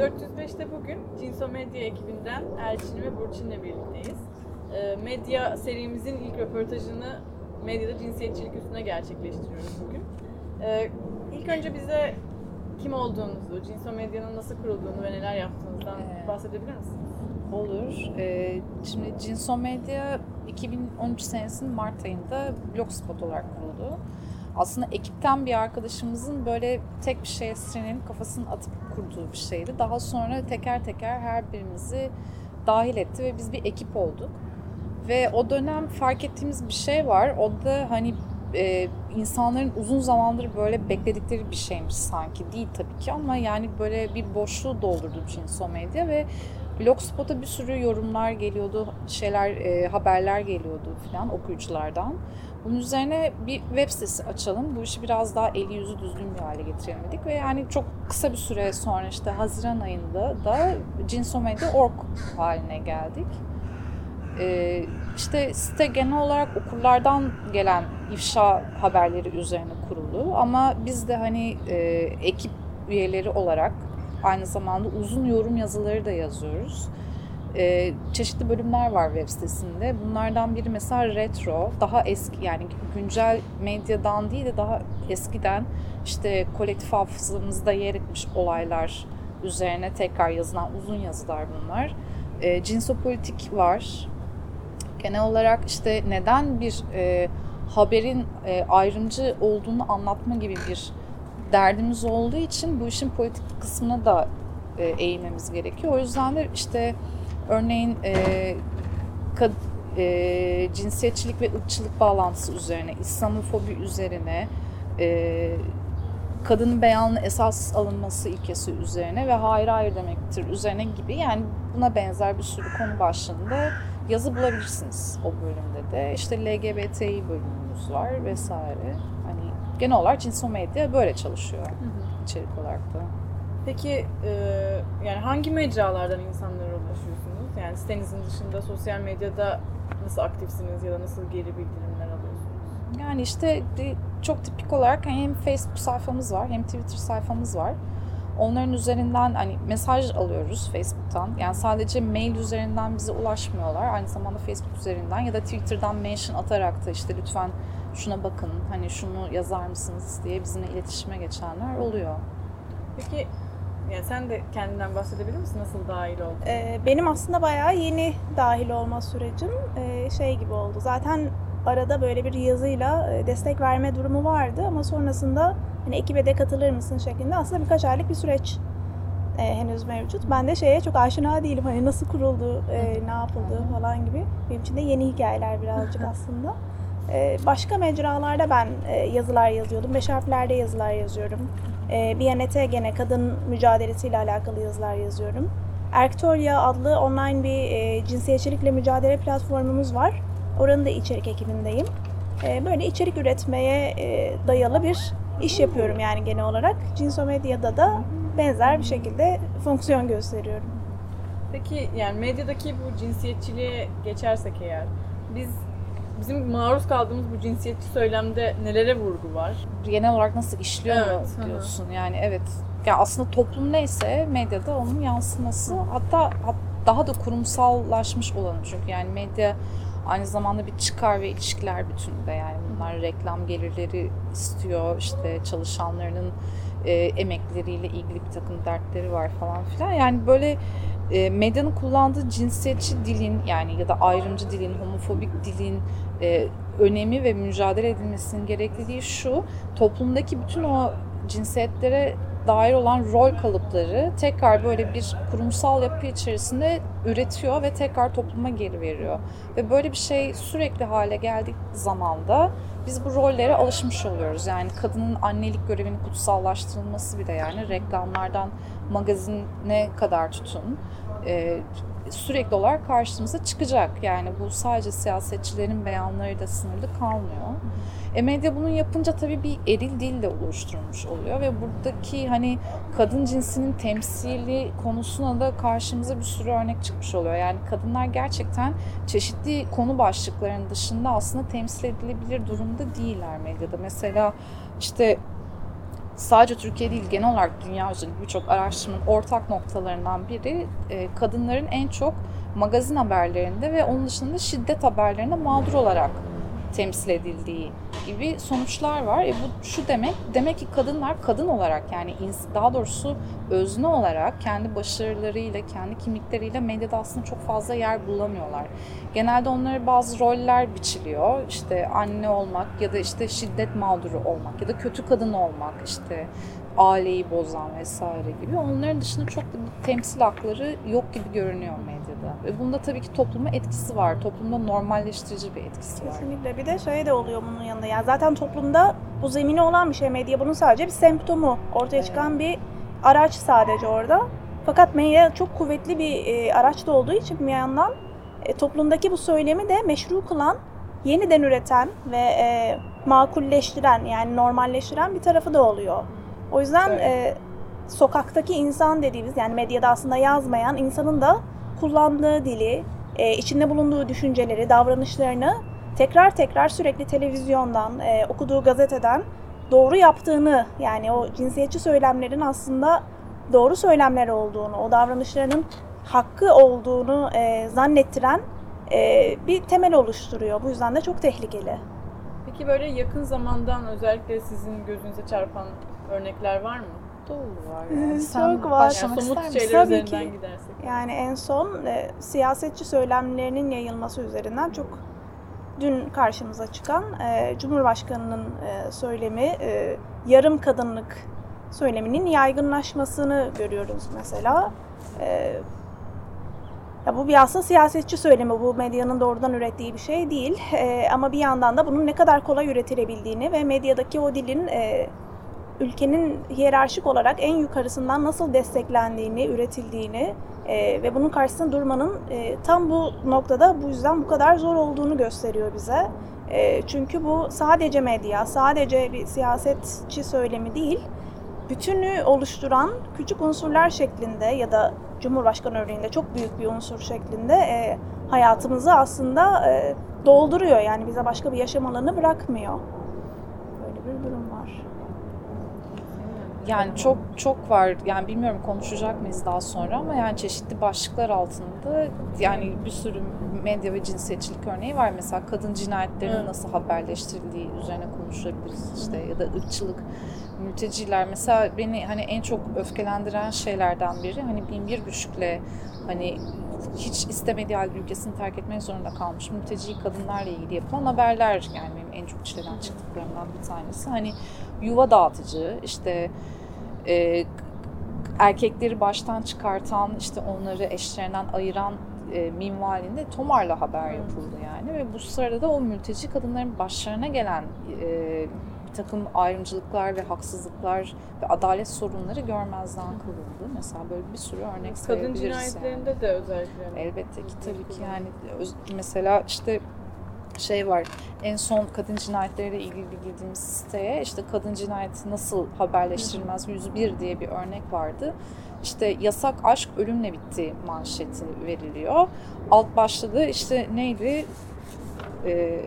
405'te bugün Cinso Medya ekibinden Elçin ve Burçin'le birlikteyiz. Ee, Medya serimizin ilk röportajını medyada cinsiyetçilik üstüne gerçekleştiriyoruz bugün. Ee, İlk önce bize kim olduğunuzu, Cinso Medya'nın nasıl kurulduğunu ve neler yaptığınızdan Ee, bahsedebilir misiniz? Olur. Şimdi Cinso Medya 2013 senesinin Mart ayında Blogspot olarak kuruldu. Aslında ekipten bir arkadaşımızın böyle tek bir şeye sinirlenip kafasını atıp kurduğu bir şeydi. Daha sonra teker teker her birimizi dahil etti ve biz bir ekip olduk. Ve o dönem fark ettiğimiz bir şey var. O da hani e, insanların uzun zamandır böyle bekledikleri bir şeymiş sanki. Değil tabii ki ama yani böyle bir boşluğu doldurdu Cinso Medya ve Blogspot'a bir sürü yorumlar geliyordu, şeyler, e, haberler geliyordu falan okuyuculardan. Bunun üzerine bir web sitesi açalım, bu işi biraz daha eli yüzü düzgün bir hale getirelim dedik ve yani çok kısa bir süre sonra işte Haziran ayında da Cinsomedya.org haline geldik. Ee, işte site genel olarak okurlardan gelen ifşa haberleri üzerine kurulu ama biz de hani e, ekip üyeleri olarak aynı zamanda uzun yorum yazıları da yazıyoruz. Ee, çeşitli bölümler var web sitesinde. Bunlardan biri mesela retro, daha eski yani güncel medyadan değil de daha eskiden işte kolektif hafızamızda yer etmiş olaylar üzerine tekrar yazılan uzun yazılar bunlar. E, cinsopolitik var. Genel olarak işte neden bir e, haberin e, ayrımcı olduğunu anlatma gibi bir derdimiz olduğu için bu işin politik kısmına da e, eğilmemiz gerekiyor. O yüzden de işte örneğin e, kad, e, cinsiyetçilik ve ırkçılık bağlantısı üzerine, İslamofobi üzerine, e, kadının beyanlı esas alınması ilkesi üzerine ve hayır hayır demektir üzerine gibi yani buna benzer bir sürü konu başlığında yazı bulabilirsiniz o bölümde de. İşte LGBTİ bölümümüz var vesaire. Hani genel olarak cinsomedya böyle çalışıyor içerik olarak da. Peki e, yani hangi mecralardan insanlara ulaşıyorsunuz? Yani sitenizin dışında sosyal medyada nasıl aktifsiniz ya da nasıl geri bildirimler alıyorsunuz? Yani işte çok tipik olarak hani hem Facebook sayfamız var hem Twitter sayfamız var. Onların üzerinden hani mesaj alıyoruz Facebook'tan. Yani sadece mail üzerinden bize ulaşmıyorlar. Aynı zamanda Facebook üzerinden ya da Twitter'dan mention atarak da işte lütfen şuna bakın, hani şunu yazar mısınız diye bizimle iletişime geçenler oluyor. Peki yani sen de kendinden bahsedebilir misin? Nasıl dahil oldun? Ee, benim aslında bayağı yeni dahil olma sürecim ee, şey gibi oldu. Zaten arada böyle bir yazıyla e, destek verme durumu vardı ama sonrasında hani ekibe de katılır mısın şeklinde aslında birkaç aylık bir süreç e, henüz mevcut. Ben de şeye çok aşina değilim hani nasıl kuruldu, e, ne yapıldı falan gibi. Benim için de yeni hikayeler birazcık aslında. Ee, başka mecralarda ben e, yazılar yazıyordum. Beş harflerde yazılar yazıyorum. Ee, BNT gene kadın mücadelesiyle alakalı yazılar yazıyorum. Erktoria adlı online bir e, cinsiyetçilikle mücadele platformumuz var. Oranın da içerik ekibindeyim. E, böyle içerik üretmeye e, dayalı bir iş yapıyorum yani genel olarak. Cinsomedya'da da benzer bir şekilde fonksiyon gösteriyorum. Peki yani medyadaki bu cinsiyetçiliğe geçersek eğer biz bizim maruz kaldığımız bu cinsiyetçi söylemde nelere vurgu var? Genel olarak nasıl işliyor mu Evet, hı hı. diyorsun. Yani evet. Ya aslında toplum neyse medyada onun yansıması hatta hat- daha da kurumsallaşmış olanı çünkü yani medya aynı zamanda bir çıkar ve ilişkiler bütününde yani bunlar reklam gelirleri istiyor işte çalışanlarının e, emekleriyle ilgili bir takım dertleri var falan filan yani böyle e, medyanın kullandığı cinsiyetçi dilin yani ya da ayrımcı dilin, homofobik dilin e, önemi ve mücadele edilmesinin gerekliliği şu toplumdaki bütün o cinsiyetlere dair olan rol kalıpları tekrar böyle bir kurumsal yapı içerisinde üretiyor ve tekrar topluma geri veriyor. Ve böyle bir şey sürekli hale geldiği zamanda biz bu rollere alışmış oluyoruz. Yani kadının annelik görevinin kutsallaştırılması bile yani reklamlardan magazine kadar tutun e, sürekli olarak karşımıza çıkacak. Yani bu sadece siyasetçilerin beyanları da sınırlı kalmıyor. E medya bunu yapınca tabii bir eril dil de oluşturmuş oluyor ve buradaki hani kadın cinsinin temsili konusuna da karşımıza bir sürü örnek çıkmış oluyor. Yani kadınlar gerçekten çeşitli konu başlıklarının dışında aslında temsil edilebilir durumda değiller medyada. Mesela işte sadece Türkiye değil genel olarak dünya üzerinde birçok araştırmanın ortak noktalarından biri e, kadınların en çok magazin haberlerinde ve onun dışında şiddet haberlerinde mağdur olarak temsil edildiği gibi sonuçlar var. E bu şu demek, demek ki kadınlar kadın olarak yani daha doğrusu özne olarak kendi başarılarıyla, kendi kimlikleriyle medyada aslında çok fazla yer bulamıyorlar. Genelde onlara bazı roller biçiliyor. İşte anne olmak ya da işte şiddet mağduru olmak ya da kötü kadın olmak işte aileyi bozan vesaire gibi. Onların dışında çok da temsil hakları yok gibi görünüyor medyada. Ve bunda tabii ki topluma etkisi var. Toplumda normalleştirici bir etkisi var. Kesinlikle. Bir de şey de oluyor bunun yanında. Yani zaten toplumda bu zemini olan bir şey medya. Bunun sadece bir semptomu. Ortaya çıkan bir araç sadece orada. Fakat medya çok kuvvetli bir e, araç da olduğu için bir yandan e, toplumdaki bu söylemi de meşru kılan, yeniden üreten ve e, makulleştiren yani normalleştiren bir tarafı da oluyor. O yüzden e, sokaktaki insan dediğimiz yani medyada aslında yazmayan insanın da kullandığı dili, e, içinde bulunduğu düşünceleri, davranışlarını tekrar tekrar sürekli televizyondan, e, okuduğu gazeteden doğru yaptığını yani o cinsiyetçi söylemlerin aslında doğru söylemler olduğunu, o davranışlarının hakkı olduğunu e, zannettiren e, bir temel oluşturuyor. Bu yüzden de çok tehlikeli. Peki böyle yakın zamandan özellikle sizin gözünüze çarpan örnekler var mı? Dolu var. Yani. Çok var. Somut şeyler Tabii ki. gidersek. Yani en son e, siyasetçi söylemlerinin yayılması üzerinden çok dün karşımıza çıkan e, Cumhurbaşkanı'nın e, söylemi e, yarım kadınlık söyleminin yaygınlaşmasını görüyoruz mesela. E, ya bu bir aslında siyasetçi söylemi, bu medyanın doğrudan ürettiği bir şey değil. E, ama bir yandan da bunun ne kadar kolay üretilebildiğini ve medyadaki o dilin e, ülkenin hiyerarşik olarak en yukarısından nasıl desteklendiğini, üretildiğini e, ve bunun karşısında durmanın e, tam bu noktada bu yüzden bu kadar zor olduğunu gösteriyor bize. E, çünkü bu sadece medya, sadece bir siyasetçi söylemi değil, bütünü oluşturan küçük unsurlar şeklinde ya da Cumhurbaşkanı örneğinde çok büyük bir unsur şeklinde e, hayatımızı aslında e, dolduruyor. Yani bize başka bir yaşam alanı bırakmıyor. Böyle bir durum var. Yani çok çok var. Yani bilmiyorum konuşacak mıyız daha sonra ama yani çeşitli başlıklar altında yani bir sürü medya ve cinsiyetçilik örneği var. Mesela kadın cinayetlerinin nasıl haberleştirildiği üzerine konuşabiliriz işte ya da ırkçılık mülteciler mesela beni hani en çok öfkelendiren şeylerden biri hani bin bir güçlükle hani hiç istemediği halde ülkesini terk etmek zorunda kalmış mülteci kadınlarla ilgili yapılan haberler yani benim en çok çileden çıktıklarımdan bir tanesi. Hani yuva dağıtıcı işte e, erkekleri baştan çıkartan işte onları eşlerinden ayıran e, minvalinde Tomar'la haber yapıldı yani ve bu sırada da o mülteci kadınların başlarına gelen e, bir takım ayrımcılıklar ve haksızlıklar ve adalet sorunları görmezden kılındı. Mesela böyle bir sürü örnek Kadın sayabiliriz yani. cinayetlerinde de özellikle. Elbette ki tabii ki yani mesela işte şey var en son kadın cinayetleriyle ilgili girdiğimiz siteye işte kadın cinayeti nasıl haberleştirilmez 101 diye bir örnek vardı. İşte yasak aşk ölümle bitti manşeti veriliyor. Alt başlığı işte neydi? Ee,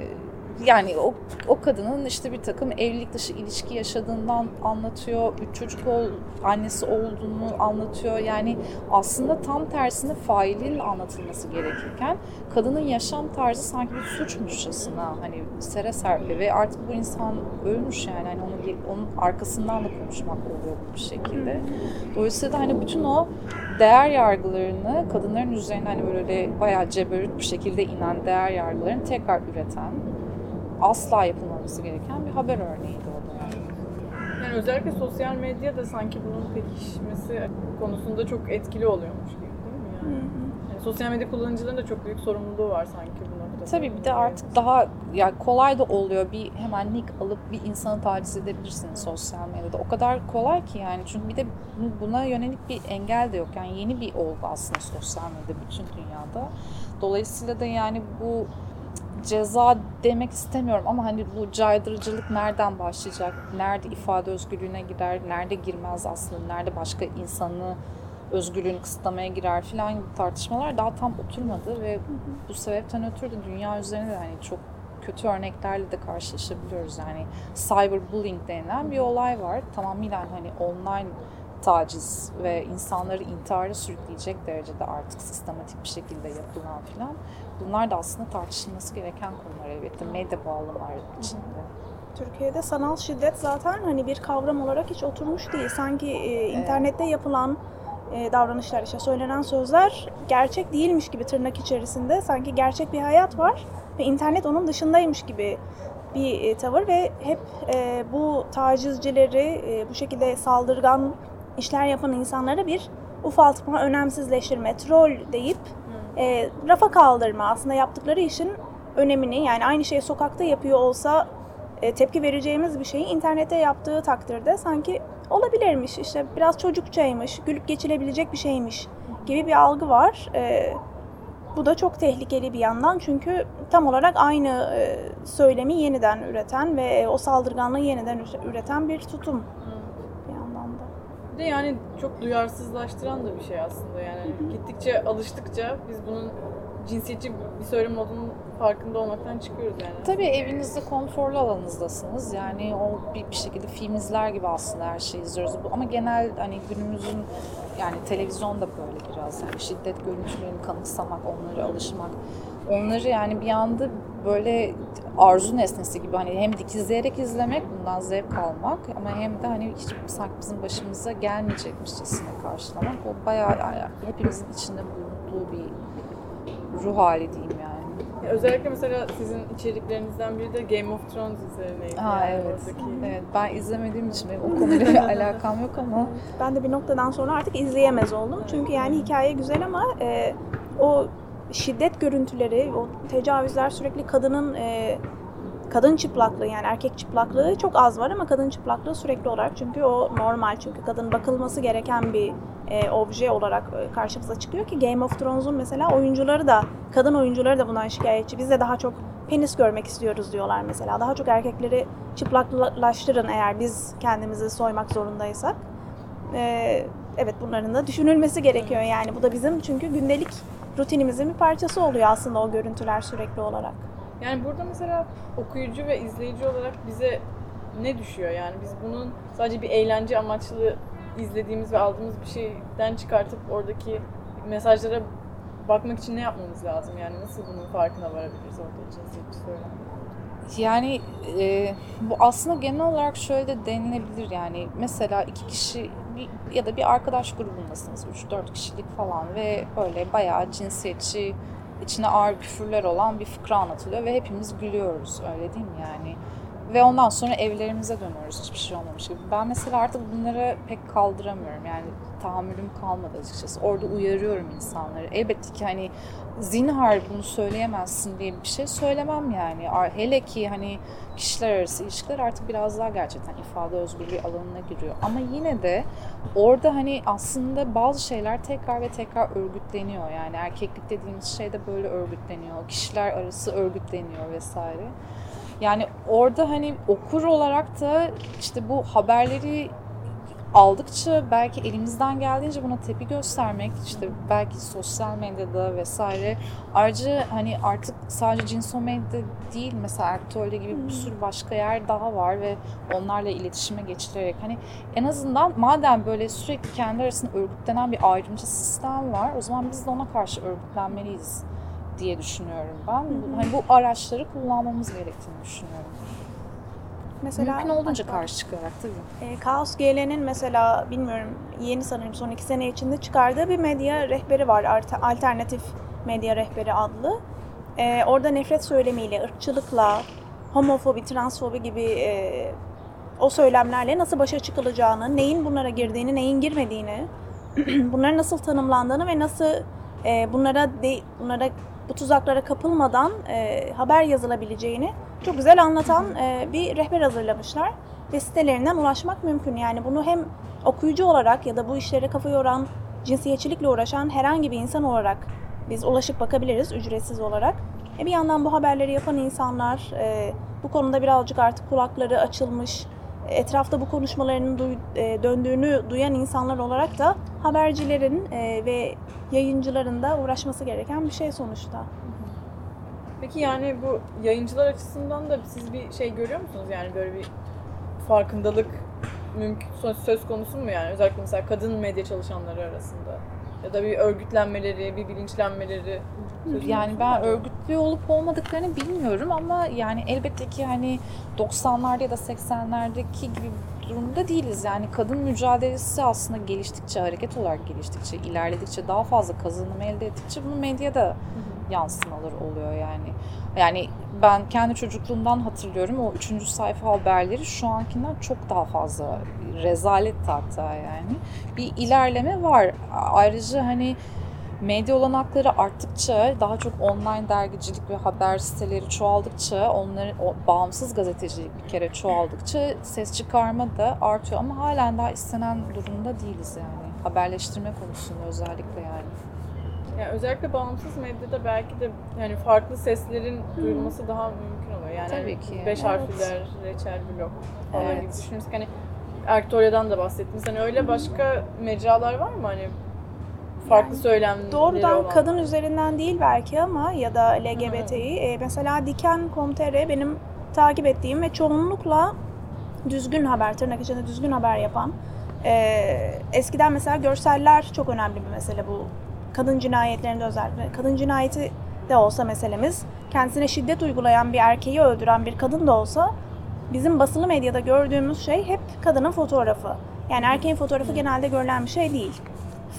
yani o, o kadının işte bir takım evlilik dışı ilişki yaşadığından anlatıyor. Üç çocuk ol, annesi olduğunu anlatıyor. Yani aslında tam tersine failin anlatılması gerekirken kadının yaşam tarzı sanki bir suçmuşçasına hani sere serpili ve artık bu insan ölmüş yani hani onun, onun arkasından da konuşmak oluyor bu şekilde. Dolayısıyla da hani bütün o değer yargılarını kadınların üzerine hani böyle bayağı ceberut bir şekilde inen değer yargılarını tekrar üreten asla yapılmaması gereken bir haber örneğiydi o da yani. Yani özellikle sosyal medya da sanki bunun pekişmesi konusunda çok etkili oluyormuş gibi değil mi Hı yani? hı. yani sosyal medya kullanıcıların da çok büyük sorumluluğu var sanki bu noktada. Tabii bir de artık daha yani kolay da oluyor. Bir hemen nick alıp bir insanı taciz edebilirsiniz sosyal medyada. O kadar kolay ki yani. Çünkü bir de bu- buna yönelik bir engel de yok. Yani yeni bir olgu aslında sosyal medya bütün dünyada. Dolayısıyla da yani bu ceza demek istemiyorum ama hani bu caydırıcılık nereden başlayacak? Nerede ifade özgürlüğüne girer? Nerede girmez aslında? Nerede başka insanı özgürlüğünü kısıtlamaya girer filan gibi tartışmalar daha tam oturmadı ve bu sebepten ötürü de dünya üzerinde de hani çok kötü örneklerle de karşılaşabiliyoruz. Yani cyberbullying denilen bir olay var. Tamamıyla hani online taciz ve insanları intihara sürükleyecek derecede artık sistematik bir şekilde yapılan filan. Bunlar da aslında tartışılması gereken konular elbette medya bağlamlar içinde. Türkiye'de sanal şiddet zaten hani bir kavram olarak hiç oturmuş değil. Sanki e, internette yapılan e, davranışlar, işte söylenen sözler gerçek değilmiş gibi tırnak içerisinde. Sanki gerçek bir hayat var ve internet onun dışındaymış gibi bir e, tavır ve hep e, bu tacizcileri, e, bu şekilde saldırgan işler yapan insanlara bir ufaltma, önemsizleştirme, troll deyip e, rafa kaldırma. Aslında yaptıkları işin önemini yani aynı şeyi sokakta yapıyor olsa e, tepki vereceğimiz bir şeyi internette yaptığı takdirde sanki olabilirmiş işte biraz çocukçaymış, gülüp geçilebilecek bir şeymiş gibi bir algı var. E, bu da çok tehlikeli bir yandan. Çünkü tam olarak aynı e, söylemi yeniden üreten ve o saldırganlığı yeniden üreten bir tutum. Bir de yani çok duyarsızlaştıran da bir şey aslında yani gittikçe alıştıkça biz bunun cinsiyetçi bir söylem olduğunun farkında olmaktan çıkıyoruz yani. Tabii evinizde konforlu alanınızdasınız. Yani o bir, bir şekilde film izler gibi aslında her şeyi izliyoruz. Ama genel hani günümüzün yani televizyon da böyle biraz yani şiddet görüntülerini kanıksamak, onlara alışmak. Onları yani bir anda böyle arzu nesnesi gibi hani hem dikizleyerek izlemek, bundan zevk almak ama hem de hani hiç sanki bizim başımıza gelmeyecekmişçesine karşılamak. O bayağı yani hepimizin içinde bulunduğu bir ruh hali diyeyim yani. Özellikle mesela sizin içeriklerinizden biri de Game of Thrones üzerineydi. Ha yani evet. oradaki. Evet ben izlemediğim için benim o konuyla bir alakam yok ama Ben de bir noktadan sonra artık izleyemez oldum. Çünkü yani hikaye güzel ama e, o şiddet görüntüleri, o tecavüzler sürekli kadının e, kadın çıplaklığı yani erkek çıplaklığı çok az var ama kadın çıplaklığı sürekli olarak çünkü o normal çünkü kadın bakılması gereken bir e, obje olarak e, karşımıza çıkıyor ki Game of Thrones'un mesela oyuncuları da kadın oyuncuları da bundan şikayetçi. Biz de daha çok penis görmek istiyoruz diyorlar mesela. Daha çok erkekleri çıplaklaştırın eğer biz kendimizi soymak zorundaysak. E, evet bunların da düşünülmesi gerekiyor yani. Bu da bizim çünkü gündelik rutinimizin bir parçası oluyor aslında o görüntüler sürekli olarak. Yani burada mesela okuyucu ve izleyici olarak bize ne düşüyor yani biz bunun sadece bir eğlence amaçlı izlediğimiz ve aldığımız bir şeyden çıkartıp oradaki mesajlara bakmak için ne yapmamız lazım? Yani nasıl bunun farkına varabiliriz orada cinsiyetçi söylem? Yani e, bu aslında genel olarak şöyle de denilebilir yani mesela iki kişi bir, ya da bir arkadaş grubundasınız 3-4 kişilik falan ve böyle bayağı cinsiyetçi içine ağır küfürler olan bir fıkra anlatılıyor ve hepimiz gülüyoruz öyle değil mi yani? Ve ondan sonra evlerimize dönüyoruz hiçbir şey olmamış gibi. Ben mesela artık bunlara pek kaldıramıyorum. Yani tahammülüm kalmadı açıkçası. Orada uyarıyorum insanları. Elbette ki hani zinhar bunu söyleyemezsin diye bir şey söylemem yani. Hele ki hani kişiler arası ilişkiler artık biraz daha gerçekten ifade özgürlüğü alanına giriyor. Ama yine de orada hani aslında bazı şeyler tekrar ve tekrar örgütleniyor. Yani erkeklik dediğimiz şey de böyle örgütleniyor. Kişiler arası örgütleniyor vesaire. Yani orada hani okur olarak da işte bu haberleri aldıkça belki elimizden geldiğince buna tepki göstermek işte belki sosyal medyada vesaire. Ayrıca hani artık sadece cinsomedya değil mesela Ertuğrul gibi bir sürü başka yer daha var ve onlarla iletişime geçilerek hani en azından madem böyle sürekli kendi arasında örgütlenen bir ayrımcı sistem var o zaman biz de ona karşı örgütlenmeliyiz diye düşünüyorum ben. Hani bu araçları kullanmamız gerektiğini düşünüyorum. Mesela Mümkün olduğunca karşı çıkarak tabii. E, Kaos GL'nin mesela bilmiyorum yeni sanırım son iki sene içinde çıkardığı bir medya rehberi var. Alternatif Medya Rehberi adlı. E, orada nefret söylemiyle, ırkçılıkla, homofobi, transfobi gibi e, o söylemlerle nasıl başa çıkılacağını, neyin bunlara girdiğini, neyin girmediğini, bunların nasıl tanımlandığını ve nasıl e, bunlara de, bunlara bu tuzaklara kapılmadan e, haber yazılabileceğini çok güzel anlatan e, bir rehber hazırlamışlar. Ve sitelerinden ulaşmak mümkün. Yani bunu hem okuyucu olarak ya da bu işlere kafa yoran, cinsiyetçilikle uğraşan herhangi bir insan olarak biz ulaşıp bakabiliriz ücretsiz olarak. E bir yandan bu haberleri yapan insanlar, e, bu konuda birazcık artık kulakları açılmış, etrafta bu konuşmalarının duy, e, döndüğünü duyan insanlar olarak da habercilerin e, ve yayıncıların da uğraşması gereken bir şey sonuçta. Peki yani bu yayıncılar açısından da siz bir şey görüyor musunuz? Yani böyle bir farkındalık mümkün söz- konusu mu yani? Özellikle mesela kadın medya çalışanları arasında. Ya da bir örgütlenmeleri, bir bilinçlenmeleri. Yani mu? ben örgütlü olup olmadıklarını bilmiyorum ama yani elbette ki hani 90'larda ya da 80'lerdeki gibi durumda değiliz. Yani kadın mücadelesi aslında geliştikçe, hareket olarak geliştikçe, ilerledikçe, daha fazla kazanım elde ettikçe bunu medyada yansımaları oluyor yani. Yani ben kendi çocukluğumdan hatırlıyorum o üçüncü sayfa haberleri şu ankinden çok daha fazla rezalet hatta yani. Bir ilerleme var. Ayrıca hani medya olanakları arttıkça, daha çok online dergicilik ve haber siteleri çoğaldıkça, onların o bağımsız gazetecilik bir kere çoğaldıkça ses çıkarma da artıyor ama halen daha istenen durumda değiliz yani. Haberleştirme konusunda özellikle yani. Yani özellikle bağımsız medyada belki de yani farklı seslerin duyulması daha mümkün oluyor. Yani Tabii ki. Beş Evet. harfliler, reçel blok falan Evet. gibi düşünürsek hani Ertuğrul'dan da bahsettiniz. Hani öyle başka mecralar var mı hani farklı söylemleri Doğrudan olan? kadın üzerinden değil belki ama ya da LGBT'yi. E, mesela Diken.com.tr benim takip ettiğim ve çoğunlukla düzgün haber, tırnak içinde düzgün haber yapan. e, eskiden mesela görseller çok önemli bir mesele bu. Kadın cinayetlerinde özellikle. Kadın cinayeti de olsa meselemiz. Kendisine şiddet uygulayan bir erkeği öldüren bir kadın da olsa bizim basılı medyada gördüğümüz şey hep kadının fotoğrafı. Yani erkeğin fotoğrafı genelde görülen bir şey değil.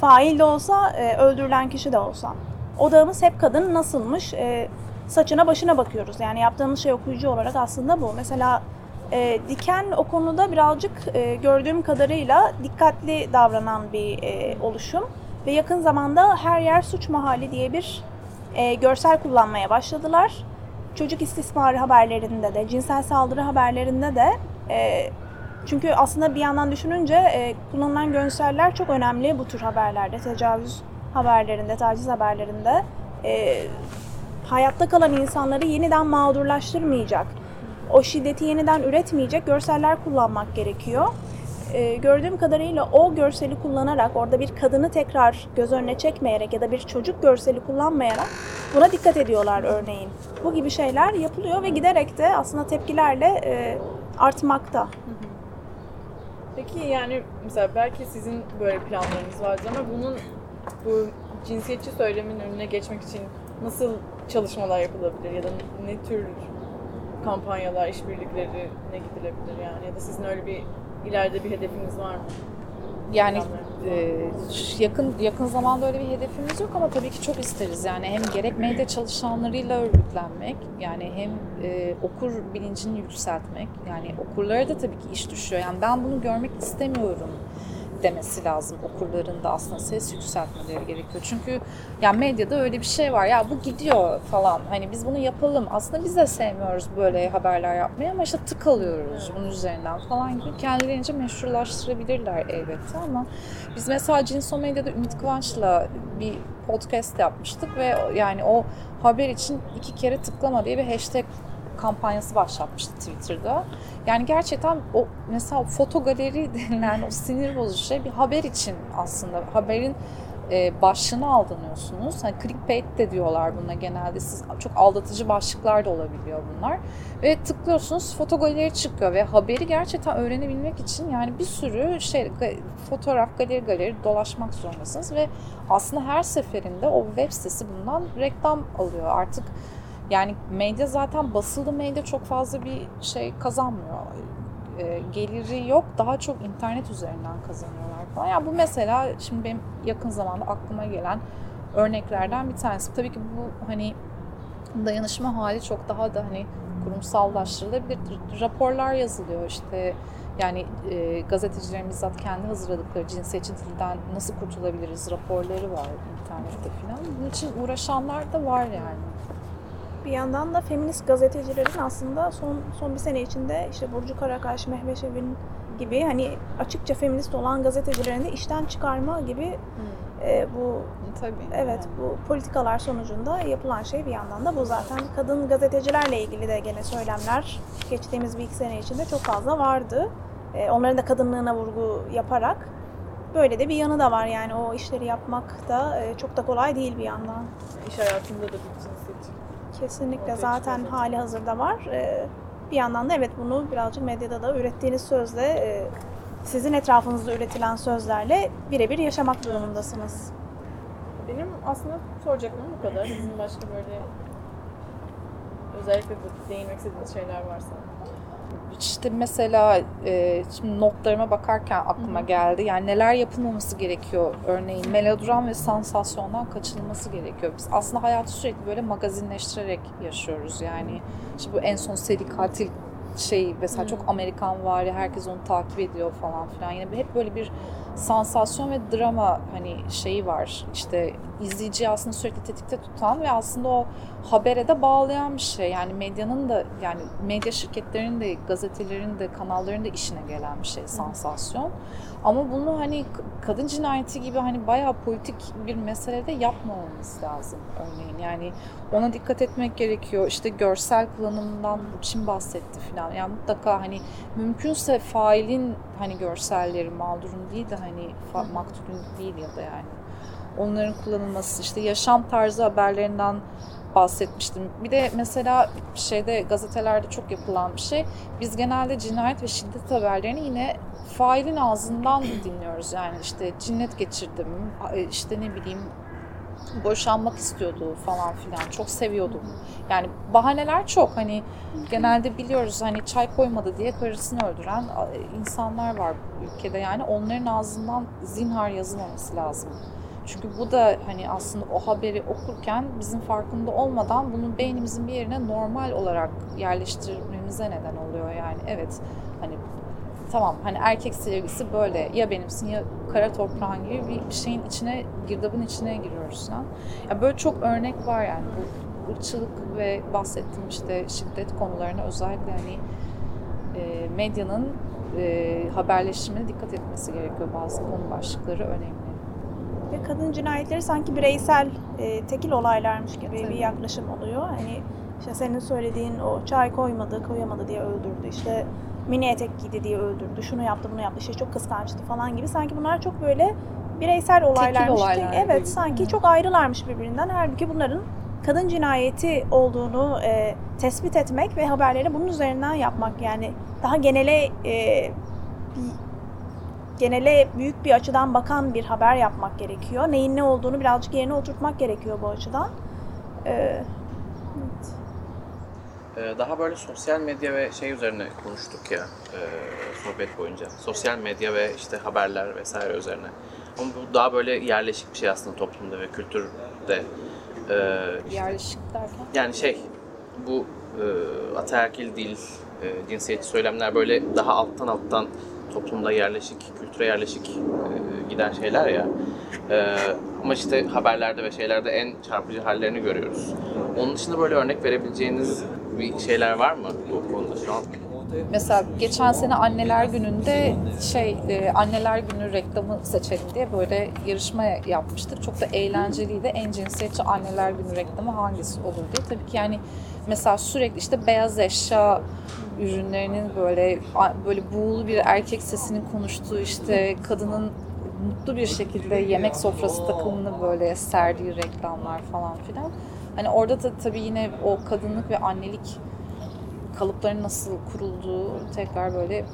Fail de olsa, e, öldürülen kişi de olsa. Odağımız hep kadın nasılmış, e, saçına başına bakıyoruz. Yani yaptığımız şey okuyucu olarak aslında bu. Mesela e, Diken o konuda birazcık e, gördüğüm kadarıyla dikkatli davranan bir e, oluşum. Ve yakın zamanda Her Yer Suç Mahalli diye bir e, görsel kullanmaya başladılar. Çocuk istismarı haberlerinde de, cinsel saldırı haberlerinde de e, çünkü aslında bir yandan düşününce e, kullanılan görseller çok önemli bu tür haberlerde, tecavüz haberlerinde, taciz haberlerinde. E, hayatta kalan insanları yeniden mağdurlaştırmayacak, o şiddeti yeniden üretmeyecek görseller kullanmak gerekiyor. E, gördüğüm kadarıyla o görseli kullanarak, orada bir kadını tekrar göz önüne çekmeyerek ya da bir çocuk görseli kullanmayarak buna dikkat ediyorlar örneğin. Bu gibi şeyler yapılıyor ve giderek de aslında tepkilerle e, artmakta. Peki yani mesela belki sizin böyle planlarınız vardı ama bunun bu cinsiyetçi söylemin önüne geçmek için nasıl çalışmalar yapılabilir ya da ne tür kampanyalar, işbirlikleri ne gidilebilir yani ya da sizin öyle bir ileride bir hedefiniz var mı? Yani Planlarınız. E, yakın yakın zamanda öyle bir hedefimiz yok ama tabii ki çok isteriz. Yani hem gerek medya çalışanlarıyla örgütlenmek, yani hem e, okur bilincini yükseltmek. Yani okurlara da tabii ki iş düşüyor. Yani ben bunu görmek istemiyorum demesi lazım okurların da aslında ses yükseltmeleri gerekiyor. Çünkü yani medyada öyle bir şey var. Ya bu gidiyor falan. Hani biz bunu yapalım. Aslında biz de sevmiyoruz böyle haberler yapmayı ama işte tık alıyoruz bunun üzerinden falan gibi kendilerince meşrulaştırabilirler elbette ama biz mesela Cinso Medya'da Ümit Kıvanç'la bir podcast yapmıştık ve yani o haber için iki kere tıklama diye bir hashtag kampanyası başlatmıştı Twitter'da. Yani gerçekten o mesela foto galeri denilen o sinir bozucu şey bir haber için aslında haberin e, başlığına aldanıyorsunuz. Hani clickbait de diyorlar buna genelde. Siz çok aldatıcı başlıklar da olabiliyor bunlar. Ve tıklıyorsunuz foto galeri çıkıyor ve haberi gerçekten öğrenebilmek için yani bir sürü şey fotoğraf galeri galeri dolaşmak zorundasınız ve aslında her seferinde o web sitesi bundan reklam alıyor. Artık yani medya zaten basılı medya çok fazla bir şey kazanmıyor. E, geliri yok. Daha çok internet üzerinden kazanıyorlar falan. Ya bu mesela şimdi benim yakın zamanda aklıma gelen örneklerden bir tanesi. Tabii ki bu hani dayanışma hali çok daha da hani kurumsallaştırılabilir. Raporlar yazılıyor işte yani e, gazetecilerin bizzat kendi hazırladıkları cinsiyetçi dilden nasıl kurtulabiliriz raporları var internette falan. Bunun için uğraşanlar da var yani. Bir yandan da feminist gazetecilerin aslında son son bir sene içinde işte Burcu Karakaş, Mehveş Evin gibi hani açıkça feminist olan gazetecilerin de işten çıkarma gibi e, bu Tabii. evet bu politikalar sonucunda yapılan şey bir yandan da bu zaten kadın gazetecilerle ilgili de gene söylemler geçtiğimiz bir iki sene içinde çok fazla vardı. E, onların da kadınlığına vurgu yaparak böyle de bir yanı da var yani o işleri yapmak da e, çok da kolay değil bir yandan. İş hayatında da bir cinsiyetçi. Kesinlikle zaten hali hazırda var. Ee, bir yandan da evet bunu birazcık medyada da ürettiğiniz sözle e, sizin etrafınızda üretilen sözlerle birebir yaşamak durumundasınız. Benim aslında soracaklarım bu kadar. Sizin başka böyle özellikle de değinmek istediğiniz şeyler varsa. İşte mesela e, şimdi notlarıma bakarken aklıma geldi. Yani neler yapılmaması gerekiyor örneğin melodram ve sansasyondan kaçınılması gerekiyor. Biz aslında hayatı sürekli böyle magazinleştirerek yaşıyoruz. Yani işte bu en son seri katil şey mesela Hı. çok Amerikan var ya herkes onu takip ediyor falan filan. Yine bir- hep böyle bir sansasyon ve drama hani şeyi var. İşte izleyiciyi aslında sürekli tetikte tutan ve aslında o habere de bağlayan bir şey. Yani medyanın da yani medya şirketlerinin de gazetelerin de kanalların da işine gelen bir şey sansasyon. Ama bunu hani kadın cinayeti gibi hani bayağı politik bir meselede yapmamamız lazım örneğin. Yani ona dikkat etmek gerekiyor. İşte görsel kullanımından Burçin bahsetti falan. Yani mutlaka hani mümkünse failin hani görselleri mağdurun değil de hani maktulün değil ya da yani onların kullanılması işte yaşam tarzı haberlerinden bahsetmiştim. Bir de mesela şeyde gazetelerde çok yapılan bir şey. Biz genelde cinayet ve şiddet haberlerini yine failin ağzından dinliyoruz. Yani işte cinnet geçirdim, işte ne bileyim boşanmak istiyordu falan filan. Çok seviyordum. Yani bahaneler çok. Hani genelde biliyoruz hani çay koymadı diye karısını öldüren insanlar var ülkede. Yani onların ağzından zinhar yazılmaması lazım. Çünkü bu da hani aslında o haberi okurken bizim farkında olmadan bunu beynimizin bir yerine normal olarak yerleştirmemize neden oluyor yani. Evet hani tamam hani erkek sevgisi böyle ya benimsin ya kara toprağın gibi bir şeyin içine girdabın içine giriyoruz yani. Ya böyle çok örnek var yani bu ırkçılık ve bahsettiğim işte şiddet konularına özellikle hani e, medyanın e, haberleştirmeye dikkat etmesi gerekiyor. Bazı konu başlıkları önemli. Ve kadın cinayetleri sanki bireysel, e, tekil olaylarmış gibi Tabii. bir yaklaşım oluyor. Hani işte senin söylediğin o çay koymadı, koyamadı diye öldürdü. İşte mini etek giydi diye öldürdü. Şunu yaptı, bunu yaptı. İşte çok kıskançtı falan gibi. Sanki bunlar çok böyle bireysel olaylarmış. olaylar evet, gibi. sanki Hı. çok ayrılarmış birbirinden. Halbuki bunların kadın cinayeti olduğunu e, tespit etmek ve haberleri bunun üzerinden yapmak yani daha genele e, genele büyük bir açıdan bakan bir haber yapmak gerekiyor. Neyin ne olduğunu birazcık yerine oturtmak gerekiyor bu açıdan. Ee, Ee, Daha böyle sosyal medya ve şey üzerine konuştuk ya e, sohbet boyunca. Sosyal medya ve işte haberler vesaire üzerine. Ama bu daha böyle yerleşik bir şey aslında toplumda ve kültürde. Ee, Yerleşik derken? yani şey bu e, ataerkil dil, e, cinsiyetçi söylemler böyle daha alttan alttan toplumda yerleşik, kültüre yerleşik e, giden şeyler ya. E, ama işte haberlerde ve şeylerde en çarpıcı hallerini görüyoruz. Onun dışında böyle örnek verebileceğiniz bir şeyler var mı bu konuda şu an? Mesela geçen sene Anneler Günü'nde şey e, Anneler Günü reklamı seçelim diye böyle yarışma yapmıştık. Çok da eğlenceliydi. En cinsiyetçi Anneler Günü reklamı hangisi olur diye. Tabii ki yani mesela sürekli işte beyaz eşya ürünlerinin böyle böyle buğulu bir erkek sesinin konuştuğu işte kadının mutlu bir şekilde yemek sofrası takımını böyle serdiği reklamlar falan filan. Hani orada da tabii yine o kadınlık ve annelik kalıpların nasıl kurulduğu tekrar böyle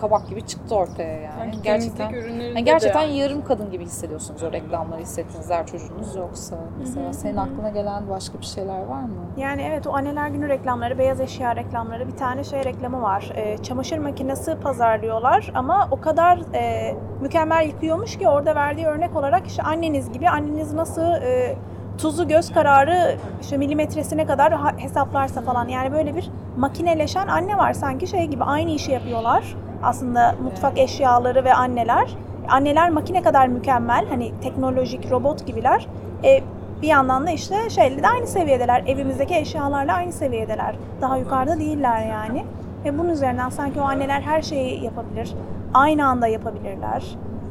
kabak gibi çıktı ortaya yani. Sanki gerçekten yani gerçekten yani. yarım kadın gibi hissediyorsunuz o reklamları hissettiğiniz eğer çocuğunuz yoksa. Mesela senin aklına gelen başka bir şeyler var mı? yani evet o anneler günü reklamları, beyaz eşya reklamları bir tane şey reklamı var. Ee, çamaşır makinesi pazarlıyorlar ama o kadar e, mükemmel yıkıyormuş ki orada verdiği örnek olarak işte anneniz gibi anneniz nasıl e, tuzu göz kararı işte milimetresine kadar hesaplarsa falan yani böyle bir makineleşen anne var sanki şey gibi aynı işi yapıyorlar. Aslında mutfak eşyaları ve anneler. Anneler makine kadar mükemmel hani teknolojik robot gibiler. E, bir yandan da işte şeyle de aynı seviyedeler. Evimizdeki eşyalarla aynı seviyedeler. Daha yukarıda değiller yani. Ve bunun üzerinden sanki o anneler her şeyi yapabilir. Aynı anda yapabilirler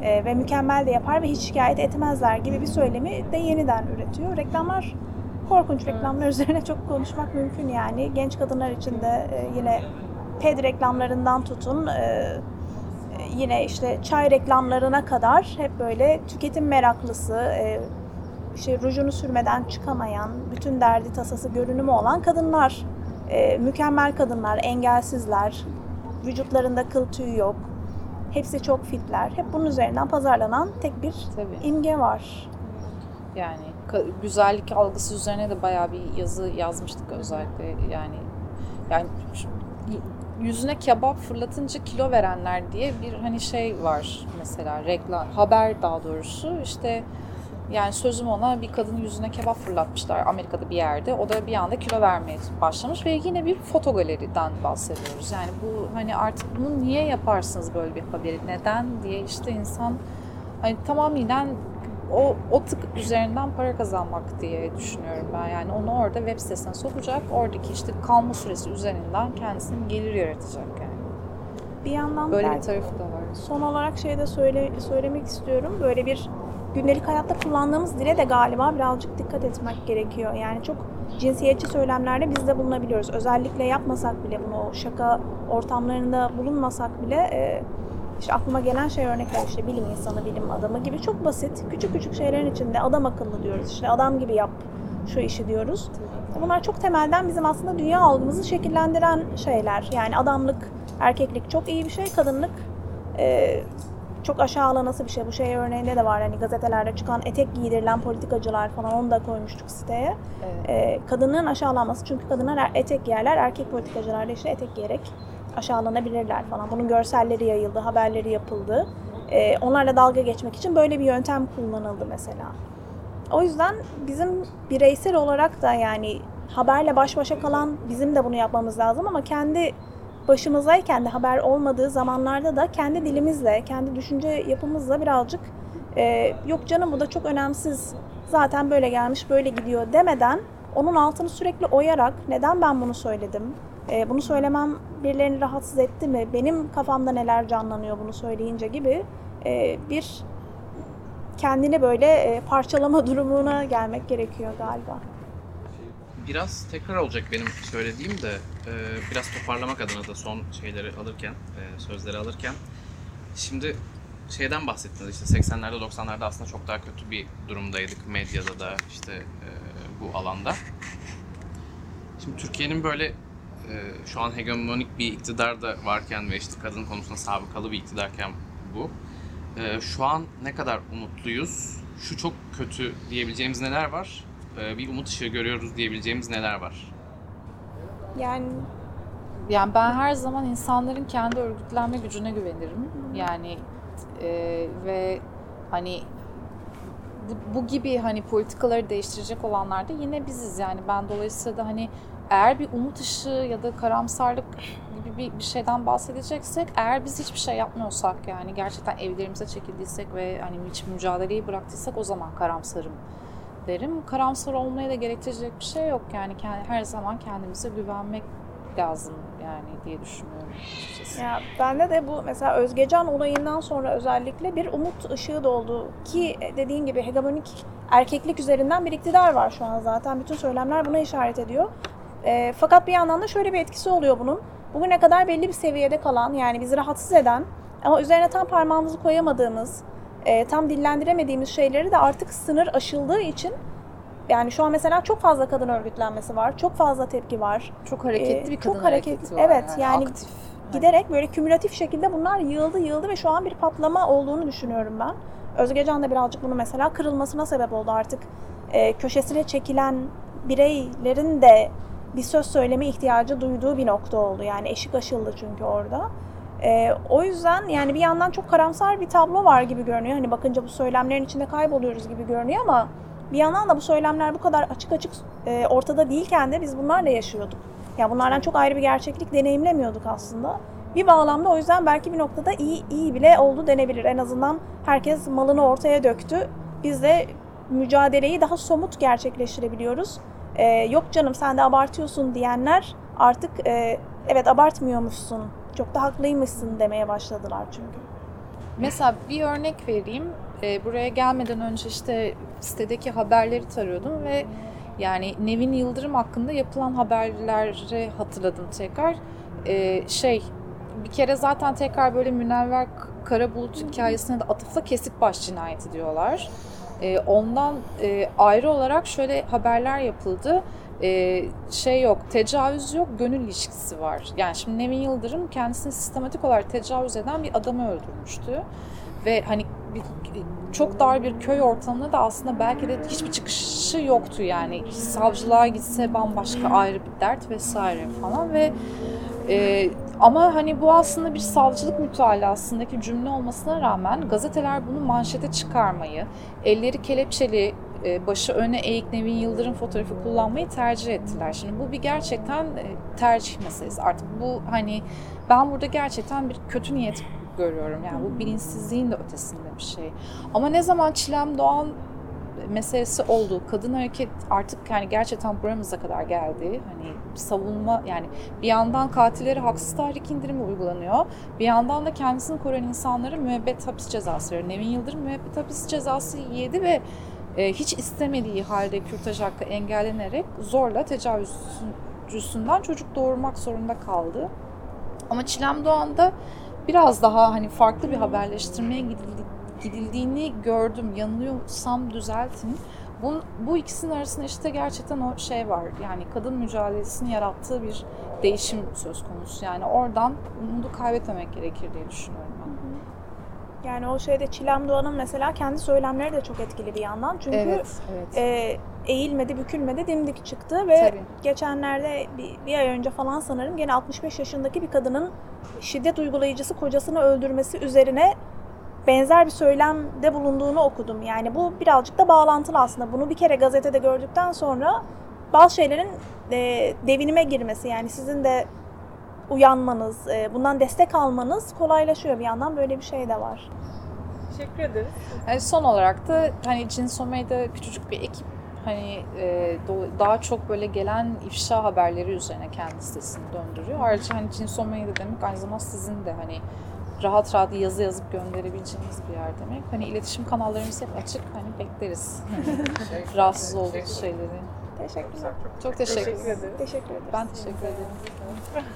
e, ve mükemmel de yapar ve hiç şikayet etmezler gibi bir söylemi de yeniden üretiyor. Reklamlar korkunç reklamlar üzerine çok konuşmak mümkün yani. Genç kadınlar için de e, yine ped reklamlarından tutun e, yine işte çay reklamlarına kadar hep böyle tüketim meraklısı, e, işte rujunu sürmeden çıkamayan, bütün derdi tasası görünümü olan kadınlar. E, mükemmel kadınlar, engelsizler, vücutlarında kıl tüy yok. Hepsi çok fitler. Hep bunun üzerinden pazarlanan tek bir Tabii. imge var. Yani güzellik algısı üzerine de bayağı bir yazı yazmıştık özellikle. Yani yani yüzüne kebap fırlatınca kilo verenler diye bir hani şey var mesela reklam haber daha doğrusu işte yani sözüm ona bir kadının yüzüne kebap fırlatmışlar Amerika'da bir yerde. O da bir anda kilo vermeye başlamış ve yine bir fotogaleriden bahsediyoruz. Yani bu hani artık bunu niye yaparsınız böyle bir haberi? Neden diye işte insan hani tamamen o, o tık üzerinden para kazanmak diye düşünüyorum ben. Yani onu orada web sitesine sokacak. Oradaki işte kalma süresi üzerinden kendisinin gelir yaratacak yani. Bir yandan Böyle bir tarafı da var. son olarak şey de söyle, söylemek istiyorum. Böyle bir gündelik hayatta kullandığımız dile de galiba birazcık dikkat etmek gerekiyor. Yani çok cinsiyetçi söylemlerde biz de bulunabiliyoruz. Özellikle yapmasak bile bunu şaka ortamlarında bulunmasak bile e, işte aklıma gelen şey örnekler işte bilim insanı, bilim adamı gibi çok basit küçük küçük şeylerin içinde adam akıllı diyoruz. İşte adam gibi yap şu işi diyoruz. Bunlar çok temelden bizim aslında dünya algımızı şekillendiren şeyler. Yani adamlık, erkeklik çok iyi bir şey, kadınlık e, çok aşağılanası bir şey. Bu şey örneğinde de var hani gazetelerde çıkan etek giydirilen politikacılar falan onu da koymuştuk siteye. Evet. Ee, kadının aşağılanması çünkü kadınlar er- etek giyerler, erkek politikacılar da işte etek giyerek aşağılanabilirler falan. Bunun görselleri yayıldı, haberleri yapıldı. Ee, onlarla dalga geçmek için böyle bir yöntem kullanıldı mesela. O yüzden bizim bireysel olarak da yani haberle baş başa kalan bizim de bunu yapmamız lazım ama kendi başımızdayken de haber olmadığı zamanlarda da kendi dilimizle, kendi düşünce yapımızla birazcık e, yok canım bu da çok önemsiz zaten böyle gelmiş böyle gidiyor demeden onun altını sürekli oyarak neden ben bunu söyledim? E, bunu söylemem birilerini rahatsız etti mi? Benim kafamda neler canlanıyor bunu söyleyince gibi e, bir kendini böyle e, parçalama durumuna gelmek gerekiyor galiba. Biraz tekrar olacak benim söylediğim de e, biraz toparlamak adına da son şeyleri alırken, e, sözleri alırken. Şimdi şeyden bahsettiniz işte 80'lerde 90'larda aslında çok daha kötü bir durumdaydık medyada da işte e, bu alanda. Şimdi Türkiye'nin böyle e, şu an hegemonik bir iktidar da varken ve işte kadın konusunda sabıkalı bir iktidarken bu. E, şu an ne kadar umutluyuz? Şu çok kötü diyebileceğimiz neler var? E, bir umut ışığı görüyoruz diyebileceğimiz neler var? Yani Yani ben her zaman insanların kendi örgütlenme gücüne güvenirim. Yani e, ve hani bu, bu gibi hani politikaları değiştirecek olanlar da yine biziz. Yani ben dolayısıyla da hani eğer bir umut ışığı ya da karamsarlık gibi bir, bir şeyden bahsedeceksek eğer biz hiçbir şey yapmıyorsak yani gerçekten evlerimize çekildiysek ve hani hiç mücadeleyi bıraktıysak o zaman karamsarım derim. Karamsar olmaya da gerektirecek bir şey yok. Yani her zaman kendimize güvenmek lazım yani diye düşünüyorum açıkçası. Ya bende de bu mesela Özgecan olayından sonra özellikle bir umut ışığı doldu ki dediğin gibi hegemonik erkeklik üzerinden bir iktidar var şu an zaten. Bütün söylemler buna işaret ediyor. E, fakat bir yandan da şöyle bir etkisi oluyor bunun. Bugüne kadar belli bir seviyede kalan yani bizi rahatsız eden ama üzerine tam parmağımızı koyamadığımız, e, tam dillendiremediğimiz şeyleri de artık sınır aşıldığı için yani şu an mesela çok fazla kadın örgütlenmesi var, çok fazla tepki var. Çok hareketli Ee, bir çok kadın hareketli, hareketi var. evet, yani aktif. giderek böyle kümülatif şekilde bunlar yığıldı yığıldı ve şu an bir patlama olduğunu düşünüyorum ben. Özgecan da birazcık bunu mesela kırılmasına sebep oldu artık. Ee, köşesine çekilen bireylerin de bir söz söyleme ihtiyacı duyduğu bir nokta oldu. Yani eşik aşıldı çünkü orada. Ee, o yüzden yani bir yandan çok karamsar bir tablo var gibi görünüyor. Hani bakınca bu söylemlerin içinde kayboluyoruz gibi görünüyor ama bir yandan da bu söylemler bu kadar açık açık e, ortada değilken de biz bunlarla yaşıyorduk. Ya bunlardan çok ayrı bir gerçeklik deneyimlemiyorduk aslında. Bir bağlamda o yüzden belki bir noktada iyi iyi bile oldu denebilir. En azından herkes malını ortaya döktü. Biz de mücadeleyi daha somut gerçekleştirebiliyoruz. Ee, yok canım sen de abartıyorsun diyenler artık e, evet abartmıyormuşsun, çok da haklıymışsın demeye başladılar çünkü. Mesela bir örnek vereyim. Ee, buraya gelmeden önce işte sitedeki haberleri tarıyordum ve yani Nevin Yıldırım hakkında yapılan haberleri hatırladım tekrar. Ee, şey bir kere zaten tekrar böyle Münevver Karabulut hikayesine de atıfla kesik baş cinayeti diyorlar. E, ondan e, ayrı olarak şöyle haberler yapıldı. E, şey yok, tecavüz yok, gönül ilişkisi var. Yani şimdi Nevin Yıldırım kendisini sistematik olarak tecavüz eden bir adamı öldürmüştü. Ve hani bir, çok dar bir köy ortamında da aslında belki de hiçbir çıkışı yoktu yani. Savcılığa gitse bambaşka ayrı bir dert vesaire falan ve e, ama hani bu aslında bir savcılık mütalasındaki cümle olmasına rağmen gazeteler bunu manşete çıkarmayı, elleri kelepçeli, başı öne eğik Nevin Yıldırım fotoğrafı kullanmayı tercih ettiler. Şimdi bu bir gerçekten e, tercih meselesi. Artık bu hani ben burada gerçekten bir kötü niyet görüyorum. Yani bu bilinçsizliğin de ötesinde bir şey. Ama ne zaman Çilem Doğan meselesi oldu. Kadın hareket artık yani gerçekten buramıza kadar geldi. Hani savunma yani bir yandan katillere haksız tahrik indirimi uygulanıyor. Bir yandan da kendisini koruyan insanlara müebbet hapis cezası veriyor. Nevin Yıldırım müebbet hapis cezası yedi ve e, hiç istemediği halde kürtaj hakkı engellenerek zorla tecavüzcüsünden çocuk doğurmak zorunda kaldı. Ama Çilem Doğan'da biraz daha hani farklı bir haberleştirmeye gidildi, gidildiğini gördüm. Yanılıyorsam düzeltin. Bu, bu ikisinin arasında işte gerçekten o şey var. Yani kadın mücadelesini yarattığı bir değişim söz konusu. Yani oradan umudu kaybetmemek gerekir diye düşünüyorum. Yani o şeyde Çilem Doğan'ın mesela kendi söylemleri de çok etkili bir yandan. Çünkü Evet, evet. e, eğilmedi, bükülmedi, dimdik çıktı ve Tabii. geçenlerde bir, bir ay önce falan sanırım gene 65 yaşındaki bir kadının şiddet uygulayıcısı kocasını öldürmesi üzerine benzer bir söylemde bulunduğunu okudum. Yani bu birazcık da bağlantılı aslında. Bunu bir kere gazetede gördükten sonra bazı şeylerin e, devinime girmesi yani sizin de uyanmanız, e, bundan destek almanız kolaylaşıyor bir yandan böyle bir şey de var. Teşekkür ederiz. Yani son olarak da hani Cinsome'de küçücük bir ekip hani e, do- daha çok böyle gelen ifşa haberleri üzerine kendi sitesini döndürüyor. Ayrıca hani Cinsome'de demek aynı zamanda sizin de hani rahat rahat yazı yazıp gönderebileceğiniz bir yer demek. Hani iletişim kanallarımız hep açık. Hani bekleriz. Hani rahatsız olduğunuz şeyleri. Teşekkürler. Çok teşekkür Teşekkür ederim. Teşekkür ederim. Ben teşekkür ederim.